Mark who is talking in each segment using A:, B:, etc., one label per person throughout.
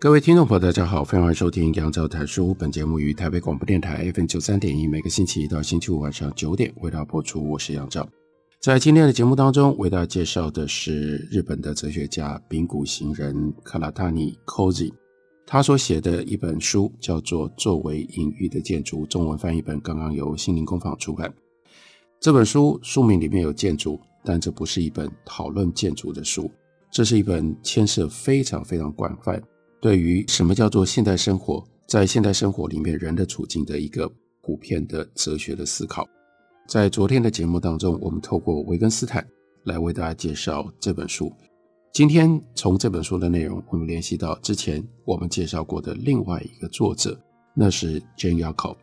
A: 各位听众朋友，大家好，欢迎收听杨照谈书。本节目于台北广播电台 FM 九三点一，每个星期一到星期五晚上九点为大家播出。我是杨照。在今天的节目当中，为大家介绍的是日本的哲学家柄谷行人卡拉塔尼 Kozi，他所写的一本书叫做《作为隐喻的建筑》，中文翻译本刚刚由心灵工坊出版。这本书书名里面有建筑，但这不是一本讨论建筑的书，这是一本牵涉非常非常广泛。对于什么叫做现代生活，在现代生活里面人的处境的一个普遍的哲学的思考，在昨天的节目当中，我们透过维根斯坦来为大家介绍这本书。今天从这本书的内容，我们联系到之前我们介绍过的另外一个作者，那是 Jane Yacob。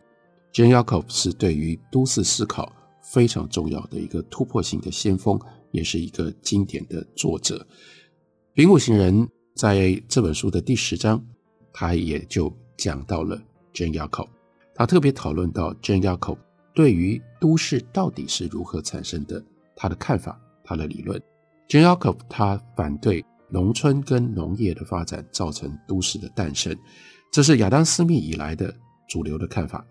A: Jane Yacob 是对于都市思考非常重要的一个突破性的先锋，也是一个经典的作者。柄谷行人。在这本书的第十章，他也就讲到了 Jane Yacob，他特别讨论到 Jane Yacob 对于都市到底是如何产生的，他的看法，他的理论。Jane Yacob 他反对农村跟农业的发展造成都市的诞生，这是亚当·斯密以来的主流的看法。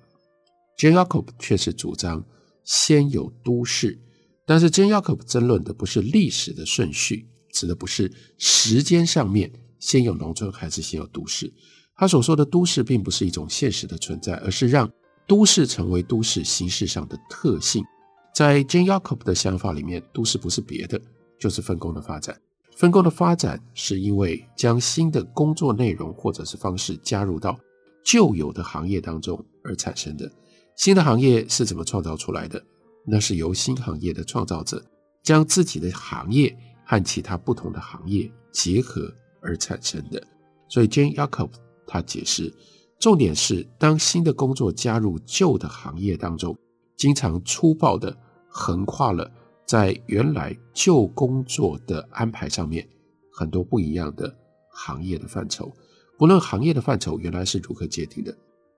A: Jane Yacob 却是主张先有都市，但是 Jane Yacob 争论的不是历史的顺序。指的不是时间上面先有农村还是先有都市，他所说的都市并不是一种现实的存在，而是让都市成为都市形式上的特性。在 Jane Yacob 的想法里面，都市不是别的，就是分工的发展。分工的发展是因为将新的工作内容或者是方式加入到旧有的行业当中而产生的。新的行业是怎么创造出来的？那是由新行业的创造者将自己的行业。和其他不同的行业结合而产生的，所以 Jane Yacob 他解释，重点是当新的工作加入旧的行业当中，经常粗暴地横跨了在原来旧工作的安排上面很多不一样的行业的范畴。不论行业的范畴原来是如何界定的，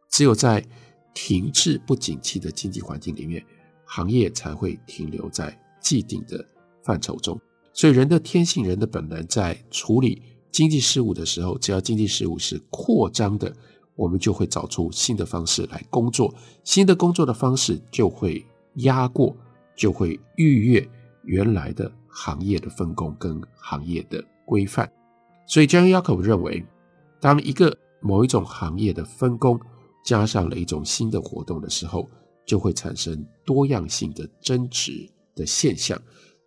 A: 只有在停滞不景气的经济环境里面，行业才会停留在既定的范畴中。所以，人的天性，人的本能，在处理经济事务的时候，只要经济事务是扩张的，我们就会找出新的方式来工作。新的工作的方式就会压过，就会逾越原来的行业的分工跟行业的规范。所以，Jane Yacob 认为，当一个某一种行业的分工加上了一种新的活动的时候，就会产生多样性的增值的现象。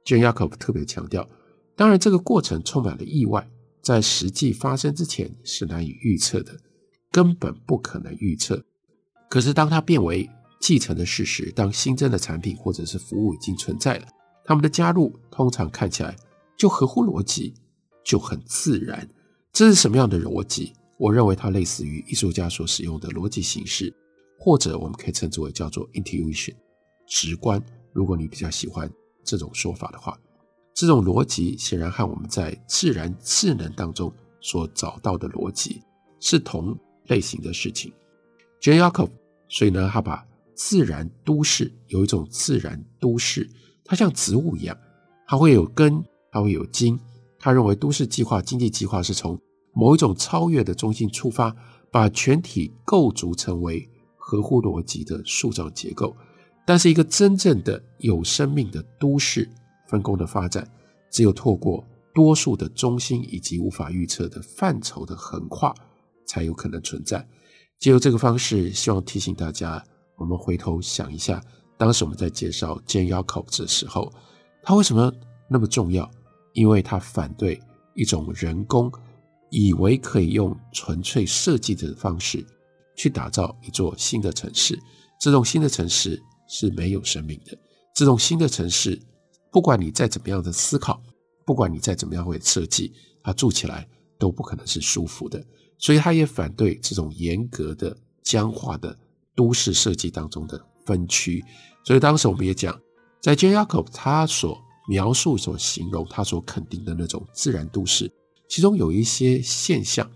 A: Jane Yacob 特别强调，当然这个过程充满了意外，在实际发生之前是难以预测的，根本不可能预测。可是当它变为既成的事实，当新增的产品或者是服务已经存在了，他们的加入通常看起来就合乎逻辑，就很自然。这是什么样的逻辑？我认为它类似于艺术家所使用的逻辑形式，或者我们可以称之为叫做 intuition，直观。如果你比较喜欢。这种说法的话，这种逻辑显然和我们在自然智能当中所找到的逻辑是同类型的事情。j a k o b 所以呢，他把自然都市有一种自然都市，它像植物一样，它会有根，它会有茎。他认为都市计划、经济计划是从某一种超越的中心出发，把全体构筑成为合乎逻辑的树状结构。但是，一个真正的有生命的都市分工的发展，只有透过多数的中心以及无法预测的范畴的横跨，才有可能存在。借由这个方式，希望提醒大家，我们回头想一下，当时我们在介绍 Jane Yacob 的时候，他为什么那么重要？因为他反对一种人工以为可以用纯粹设计的方式去打造一座新的城市，这种新的城市。是没有生命的。这种新的城市，不管你再怎么样的思考，不管你再怎么样会设计，它住起来都不可能是舒服的。所以他也反对这种严格的僵化的都市设计当中的分区。所以当时我们也讲，在 j a c o b 他所描述、所形容、他所肯定的那种自然都市，其中有一些现象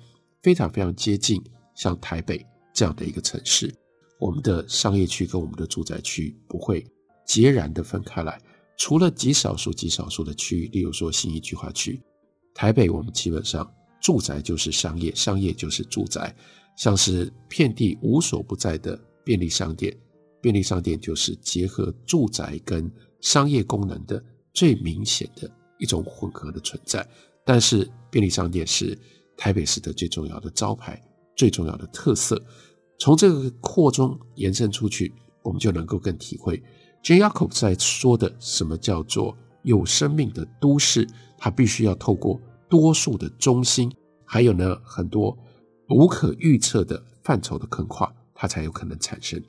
A: 非常非常接近像台北这样的一个城市。我们的商业区跟我们的住宅区不会截然的分开来，除了极少数、极少数的区域，例如说新义计划区，台北我们基本上住宅就是商业，商业就是住宅，像是遍地无所不在的便利商店，便利商店就是结合住宅跟商业功能的最明显的一种混合的存在。但是便利商店是台北市的最重要的招牌，最重要的特色。从这个扩中延伸出去，我们就能够更体会 jacob 在说的什么叫做有生命的都市，它必须要透过多数的中心，还有呢很多无可预测的范畴的坑跨，它才有可能产生。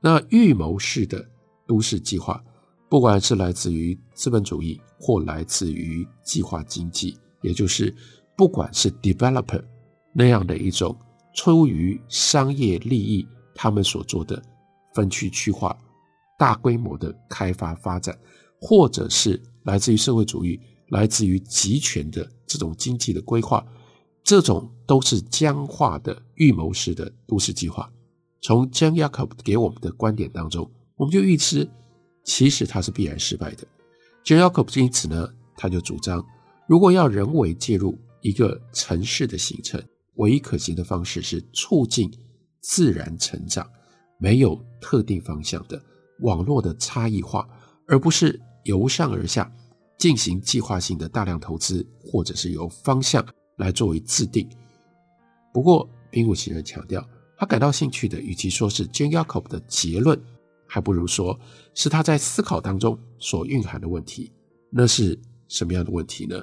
A: 那预谋式的都市计划，不管是来自于资本主义或来自于计划经济，也就是不管是 developer 那样的一种。出于商业利益，他们所做的分区区划、大规模的开发发展，或者是来自于社会主义、来自于集权的这种经济的规划，这种都是僵化的预谋式的都市计划。从 Jane Jacobs 给我们的观点当中，我们就预知，其实它是必然失败的。Jane Jacobs 因此呢，他就主张，如果要人为介入一个城市的形成，唯一可行的方式是促进自然成长，没有特定方向的网络的差异化，而不是由上而下进行计划性的大量投资，或者是由方向来作为制定。不过，滨谷行人强调，他感到兴趣的，与其说是 j a n e Jacob 的结论，还不如说是他在思考当中所蕴含的问题。那是什么样的问题呢？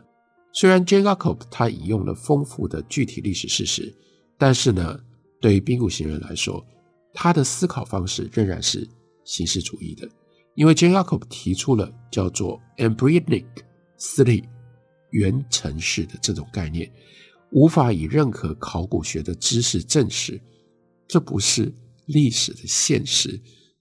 A: 虽然 Jane Jacobs 他引用了丰富的具体历史事实，但是呢，对于滨谷行人来说，他的思考方式仍然是形式主义的，因为 Jacob 提出了叫做 embryonic city 原城市的这种概念，无法以任何考古学的知识证实，这不是历史的现实。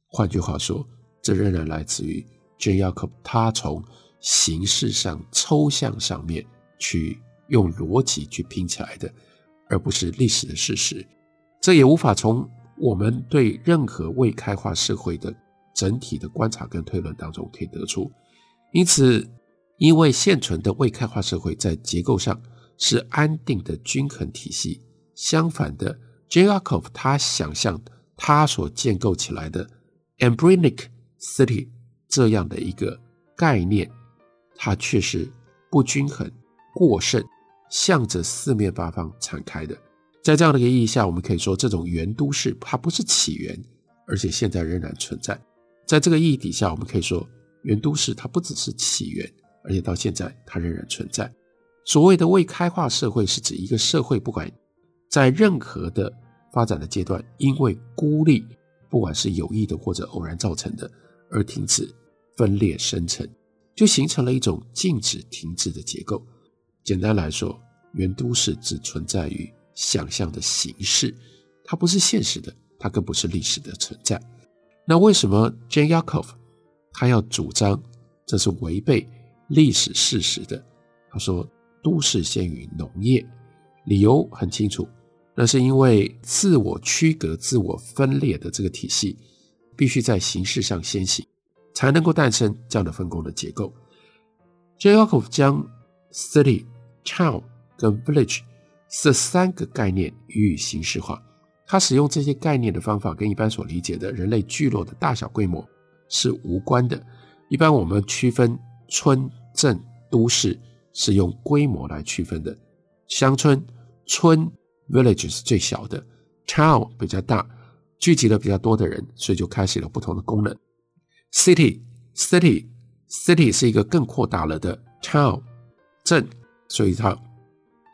A: 换句话说，这仍然来自于 Jane Jacobs 他从形式上、抽象上面。去用逻辑去拼起来的，而不是历史的事实。这也无法从我们对任何未开化社会的整体的观察跟推论当中可以得出。因此，因为现存的未开化社会在结构上是安定的均衡体系，相反的，Jane Jacobs 他想象他所建构起来的 embryonic city 这样的一个概念，它却是不均衡。过剩，向着四面八方敞开的，在这样的一个意义下，我们可以说，这种原都市它不是起源，而且现在仍然存在。在这个意义底下，我们可以说，原都市它不只是起源，而且到现在它仍然存在。所谓的未开化社会，是指一个社会不管在任何的发展的阶段，因为孤立，不管是有意的或者偶然造成的，而停止分裂生成，就形成了一种静止停滞的结构。简单来说，原都市只存在于想象的形式，它不是现实的，它更不是历史的存在。那为什么 Jane Jacobs 他要主张这是违背历史事实的？他说，都市先于农业，理由很清楚，那是因为自我区隔、自我分裂的这个体系必须在形式上先行，才能够诞生这样的分工的结构。Jane Jacobs 将 city town 跟 village 这三个概念予以形式化，他使用这些概念的方法跟一般所理解的人类聚落的大小规模是无关的。一般我们区分村镇都市是用规模来区分的，乡村村 village 是最小的，town 比较大，聚集了比较多的人，所以就开始了不同的功能。city city city 是一个更扩大了的 town 镇。所以它，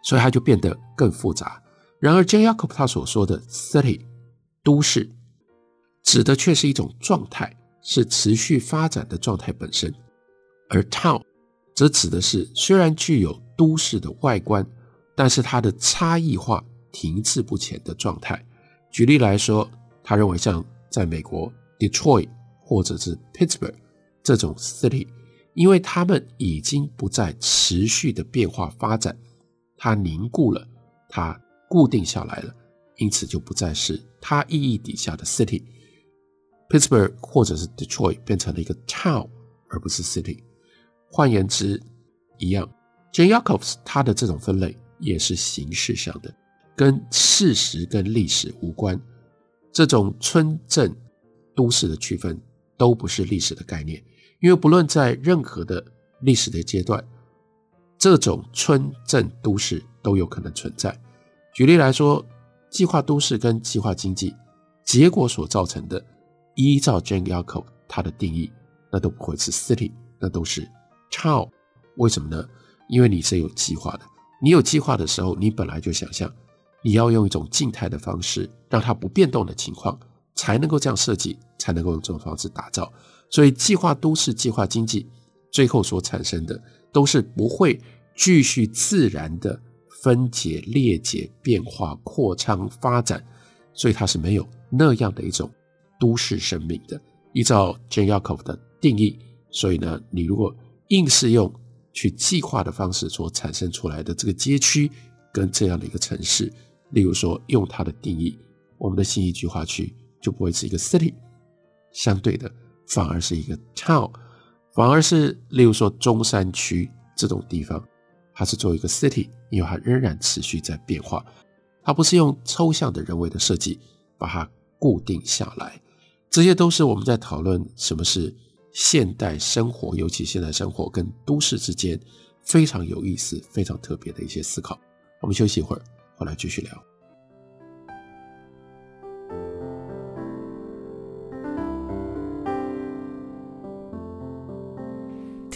A: 所以它就变得更复杂。然而 j a c o b 他所说的 “city” 都市，指的却是一种状态，是持续发展的状态本身；而 “town” 则指的是虽然具有都市的外观，但是它的差异化停滞不前的状态。举例来说，他认为像在美国 Detroit 或者是 Pittsburgh 这种 city，因为它们已经不再持续的变化发展，它凝固了，它固定下来了，因此就不再是它意义底下的 city。Pittsburgh 或者是 Detroit 变成了一个 town，而不是 city。换言之，一样，Jane Jacobs 他的这种分类也是形式上的，跟事实跟历史无关。这种村镇都市的区分都不是历史的概念，因为不论在任何的历史的阶段，这种村镇都市都有可能存在。举例来说，计划都市跟计划经济结果所造成的。依照 Jane Jacobs 他的定义，那都不会是 city，那都是 town。为什么呢？因为你是有计划的，你有计划的时候，你本来就想象你要用一种静态的方式，让它不变动的情况，才能够这样设计，才能够用这种方式打造。所以，计划都市、计划经济，最后所产生的都是不会继续自然的分解、裂解、变化、扩张、发展，所以它是没有那样的一种。都市生命的，依照 j a n Yakov 的定义，所以呢，你如果硬是用去计划的方式所产生出来的这个街区跟这样的一个城市，例如说用它的定义，我们的新一计划区就不会是一个 city，相对的反而是一个 town，反而是例如说中山区这种地方，它是做一个 city，因为它仍然持续在变化，它不是用抽象的人为的设计把它固定下来。这些都是我们在讨论什么是现代生活，尤其现代生活跟都市之间非常有意思、非常特别的一些思考。我们休息一会儿，回来继续聊。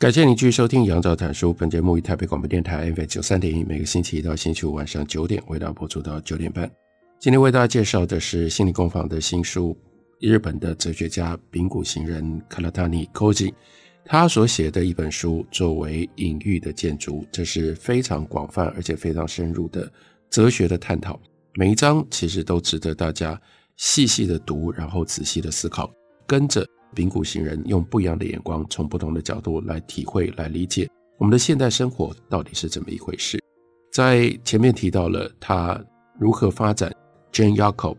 A: 感谢您继续收听《杨照谈书》，本节目于台北广播电台 FM 九三点一，每个星期一到星期五晚上九点为大家播出到九点半。今天为大家介绍的是心理工坊的新书，日本的哲学家柄谷行人 Karatani Koji 他所写的一本书，作为隐喻的建筑，这是非常广泛而且非常深入的哲学的探讨。每一章其实都值得大家细细的读，然后仔细的思考，跟着。丙谷行人用不一样的眼光，从不同的角度来体会、来理解我们的现代生活到底是怎么一回事。在前面提到了他如何发展 Jane Jacobs，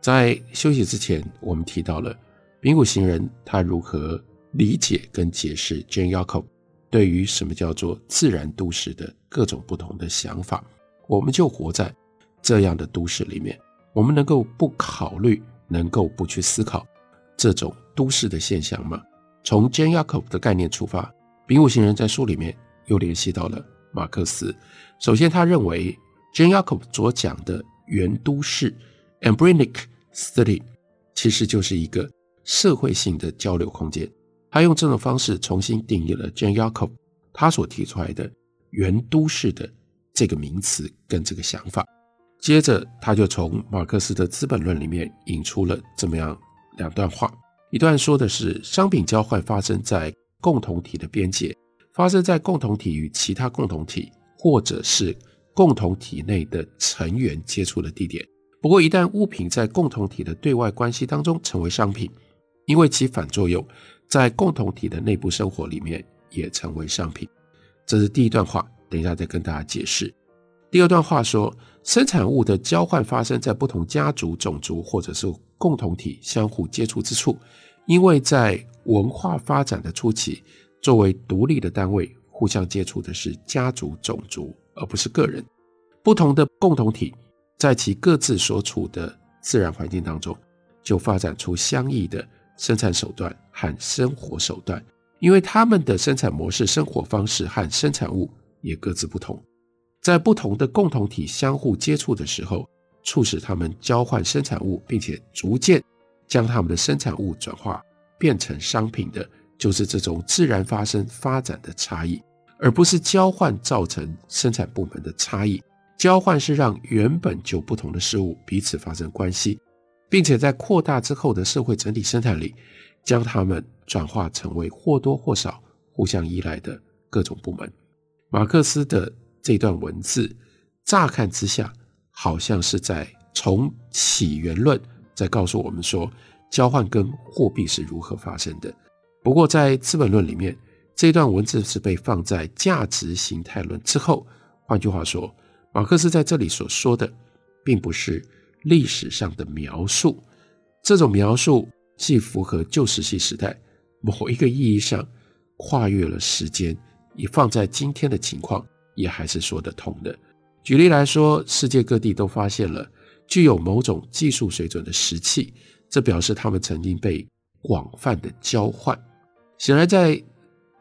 A: 在休息之前，我们提到了丙谷行人他如何理解跟解释 Jane Jacobs 对于什么叫做自然都市的各种不同的想法。我们就活在这样的都市里面，我们能够不考虑，能够不去思考这种。都市的现象吗？从 Jane Jacobs 的概念出发，丙午行人在书里面又联系到了马克思。首先，他认为 Jane Jacobs 所讲的原都市 （embryonic city） 其实就是一个社会性的交流空间。他用这种方式重新定义了 Jane Jacobs 他所提出来的原都市的这个名词跟这个想法。接着，他就从马克思的《资本论》里面引出了这么样两段话。一段说的是商品交换发生在共同体的边界，发生在共同体与其他共同体，或者是共同体内的成员接触的地点。不过，一旦物品在共同体的对外关系当中成为商品，因为其反作用，在共同体的内部生活里面也成为商品。这是第一段话，等一下再跟大家解释。第二段话说，生产物的交换发生在不同家族、种族或者是共同体相互接触之处。因为在文化发展的初期，作为独立的单位，互相接触的是家族、种族，而不是个人。不同的共同体在其各自所处的自然环境当中，就发展出相异的生产手段和生活手段，因为他们的生产模式、生活方式和生产物也各自不同，在不同的共同体相互接触的时候，促使他们交换生产物，并且逐渐将他们的生产物转化变成商品的，就是这种自然发生发展的差异，而不是交换造成生产部门的差异。交换是让原本就不同的事物彼此发生关系，并且在扩大之后的社会整体生产里，将它们转化成为或多或少互相依赖的各种部门。马克思的这段文字，乍看之下，好像是在从起源论在告诉我们说，交换跟货币是如何发生的。不过，在《资本论》里面，这段文字是被放在价值形态论之后。换句话说，马克思在这里所说的，并不是历史上的描述。这种描述既符合旧石器时代某一个意义上跨越了时间，也放在今天的情况，也还是说得通的。举例来说，世界各地都发现了具有某种技术水准的石器，这表示它们曾经被广泛的交换。显然，在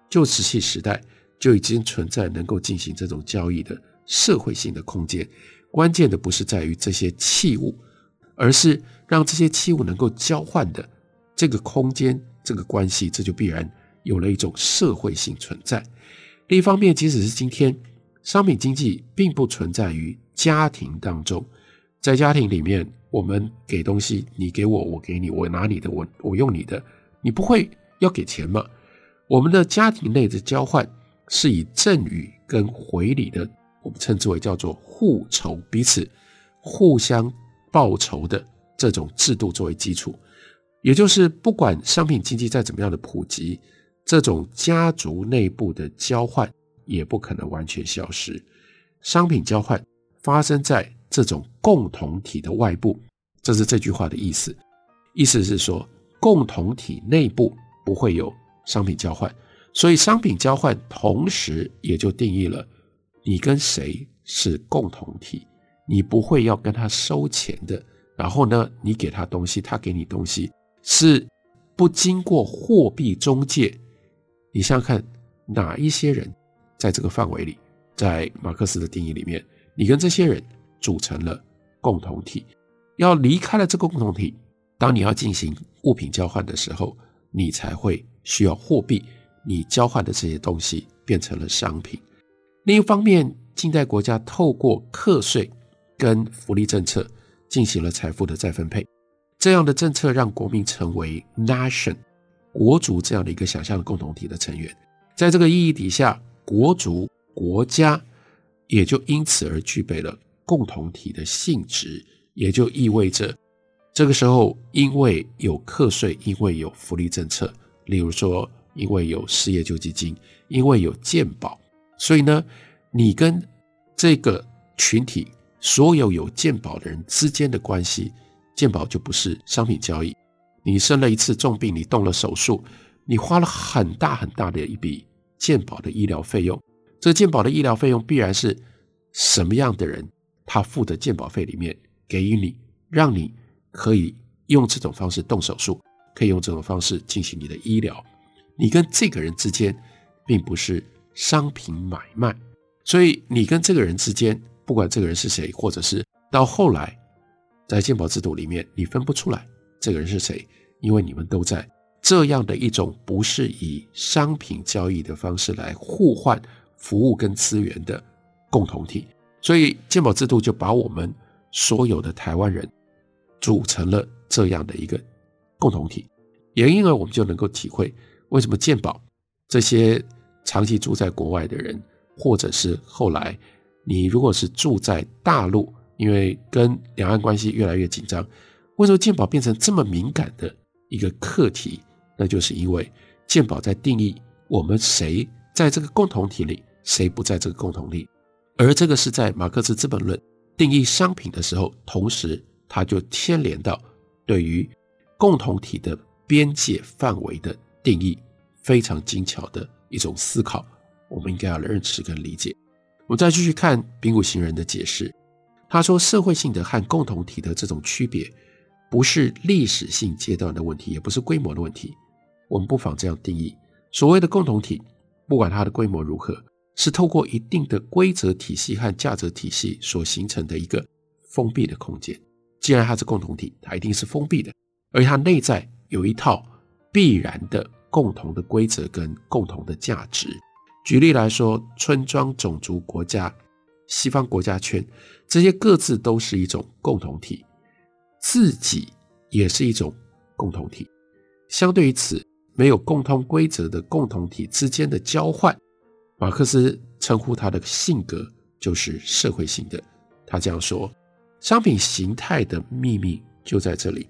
A: 旧石器时代就已经存在能够进行这种交易的社会性的空间。关键的不是在于这些器物，而是让这些器物能够交换的这个空间、这个关系，这就必然有了一种社会性存在。另一方面，即使是今天，商品经济并不存在于家庭当中，在家庭里面，我们给东西，你给我，我给你，我拿你的，我我用你的，你不会。要给钱吗？我们的家庭内的交换是以赠与跟回礼的，我们称之为叫做互酬，彼此互相报酬的这种制度作为基础。也就是不管商品经济再怎么样的普及，这种家族内部的交换也不可能完全消失。商品交换发生在这种共同体的外部，这是这句话的意思。意思是说，共同体内部。不会有商品交换，所以商品交换同时也就定义了你跟谁是共同体，你不会要跟他收钱的。然后呢，你给他东西，他给你东西，是不经过货币中介。你想想看，哪一些人在这个范围里，在马克思的定义里面，你跟这些人组成了共同体。要离开了这个共同体，当你要进行物品交换的时候。你才会需要货币，你交换的这些东西变成了商品。另一方面，近代国家透过课税跟福利政策进行了财富的再分配，这样的政策让国民成为 nation 国族这样的一个想象的共同体的成员。在这个意义底下，国族国家也就因此而具备了共同体的性质，也就意味着。这个时候，因为有课税，因为有福利政策，例如说，因为有失业救济金，因为有健保，所以呢，你跟这个群体所有有健保的人之间的关系，健保就不是商品交易。你生了一次重病，你动了手术，你花了很大很大的一笔健保的医疗费用。这个健保的医疗费用必然是什么样的人他付的健保费里面给予你，让你。可以用这种方式动手术，可以用这种方式进行你的医疗。你跟这个人之间并不是商品买卖，所以你跟这个人之间，不管这个人是谁，或者是到后来在健保制度里面，你分不出来这个人是谁，因为你们都在这样的一种不是以商品交易的方式来互换服务跟资源的共同体，所以鉴宝制度就把我们所有的台湾人。组成了这样的一个共同体，也因而我们就能够体会为什么鉴宝这些长期住在国外的人，或者是后来你如果是住在大陆，因为跟两岸关系越来越紧张，为什么鉴宝变成这么敏感的一个课题？那就是因为鉴宝在定义我们谁在这个共同体里，谁不在这个共同体，而这个是在马克思《资本论》定义商品的时候，同时。它就牵连到对于共同体的边界范围的定义，非常精巧的一种思考，我们应该要认识跟理解。我们再继续看丙谷行人的解释，他说，社会性的和共同体的这种区别，不是历史性阶段的问题，也不是规模的问题。我们不妨这样定义：所谓的共同体，不管它的规模如何，是透过一定的规则体系和价值体系所形成的一个封闭的空间。既然它是共同体，它一定是封闭的，而它内在有一套必然的共同的规则跟共同的价值。举例来说，村庄、种族、国家、西方国家圈，这些各自都是一种共同体，自己也是一种共同体。相对于此，没有共通规则的共同体之间的交换，马克思称呼他的性格就是社会性的。他这样说。商品形态的秘密就在这里，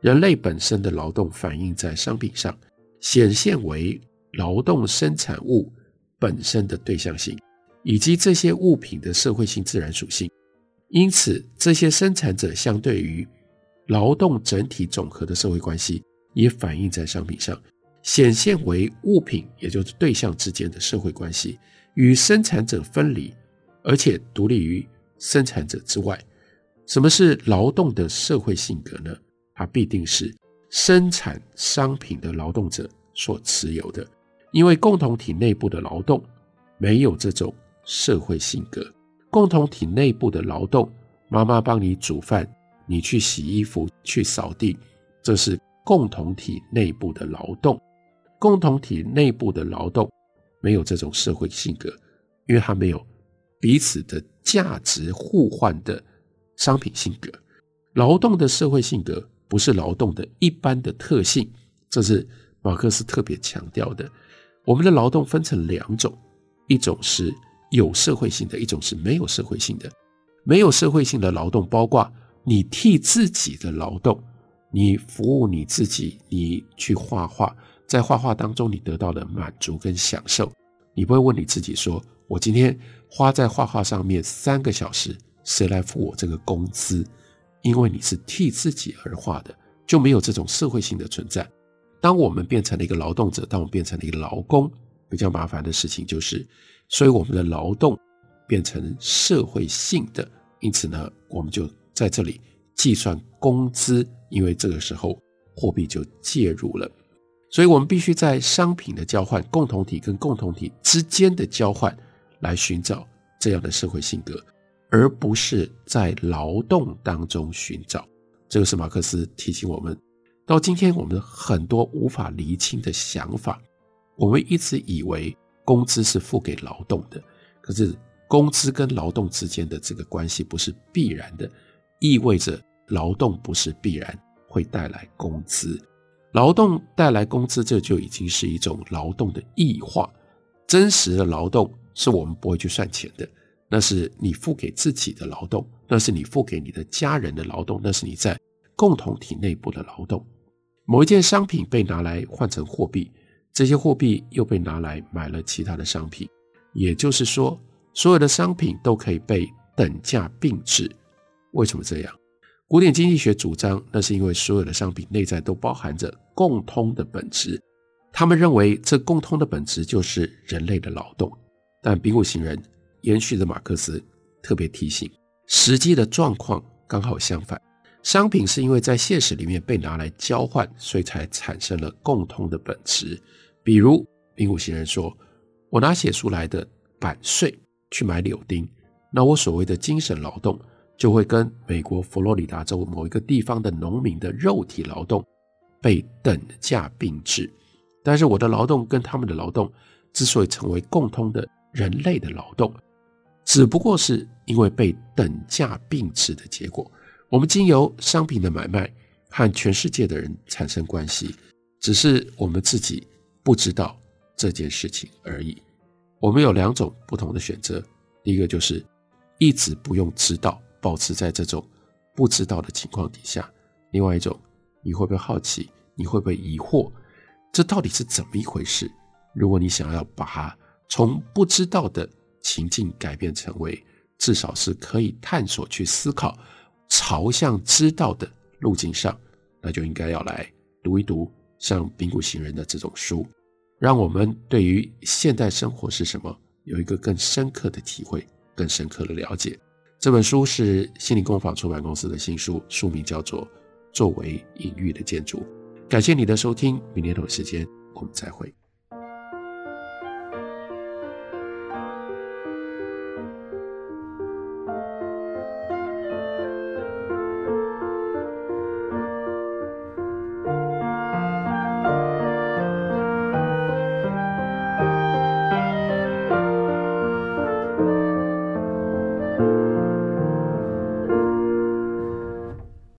A: 人类本身的劳动反映在商品上，显现为劳动生产物本身的对象性，以及这些物品的社会性自然属性。因此，这些生产者相对于劳动整体总和的社会关系，也反映在商品上，显现为物品也就是对象之间的社会关系，与生产者分离，而且独立于生产者之外。什么是劳动的社会性格呢？它必定是生产商品的劳动者所持有的，因为共同体内部的劳动没有这种社会性格。共同体内部的劳动，妈妈帮你煮饭，你去洗衣服、去扫地，这是共同体内部的劳动。共同体内部的劳动没有这种社会性格，因为它没有彼此的价值互换的。商品性格，劳动的社会性格不是劳动的一般的特性，这是马克思特别强调的。我们的劳动分成两种，一种是有社会性的，一种是没有社会性的。没有社会性的劳动包括你替自己的劳动，你服务你自己，你去画画，在画画当中你得到的满足跟享受，你不会问你自己说，我今天花在画画上面三个小时。谁来付我这个工资？因为你是替自己而画的，就没有这种社会性的存在。当我们变成了一个劳动者，当我们变成了一个劳工，比较麻烦的事情就是，所以我们的劳动变成社会性的，因此呢，我们就在这里计算工资，因为这个时候货币就介入了，所以我们必须在商品的交换、共同体跟共同体之间的交换来寻找这样的社会性格。而不是在劳动当中寻找，这个是马克思提醒我们。到今天，我们很多无法厘清的想法，我们一直以为工资是付给劳动的，可是工资跟劳动之间的这个关系不是必然的，意味着劳动不是必然会带来工资，劳动带来工资，这就已经是一种劳动的异化。真实的劳动是我们不会去算钱的。那是你付给自己的劳动，那是你付给你的家人的劳动，那是你在共同体内部的劳动。某一件商品被拿来换成货币，这些货币又被拿来买了其他的商品。也就是说，所有的商品都可以被等价并置。为什么这样？古典经济学主张，那是因为所有的商品内在都包含着共通的本质。他们认为这共通的本质就是人类的劳动。但丙午行人。延续的马克思特别提醒，实际的状况刚好相反。商品是因为在现实里面被拿来交换，所以才产生了共通的本质。比如，丙午行人说：“我拿写出来的版税去买柳丁，那我所谓的精神劳动就会跟美国佛罗里达州某一个地方的农民的肉体劳动被等价并置。但是，我的劳动跟他们的劳动之所以成为共通的人类的劳动。”只不过是因为被等价并置的结果，我们经由商品的买卖和全世界的人产生关系，只是我们自己不知道这件事情而已。我们有两种不同的选择，第一个就是一直不用知道，保持在这种不知道的情况底下；另外一种，你会不会好奇？你会不会疑惑？这到底是怎么一回事？如果你想要把它从不知道的情境改变成为至少是可以探索、去思考、朝向知道的路径上，那就应该要来读一读像《丙午行人》的这种书，让我们对于现代生活是什么有一个更深刻的体会、更深刻的了解。这本书是心灵工坊出版公司的新书，书名叫做《作为隐喻的建筑》。感谢你的收听，明天同一时间我们再会。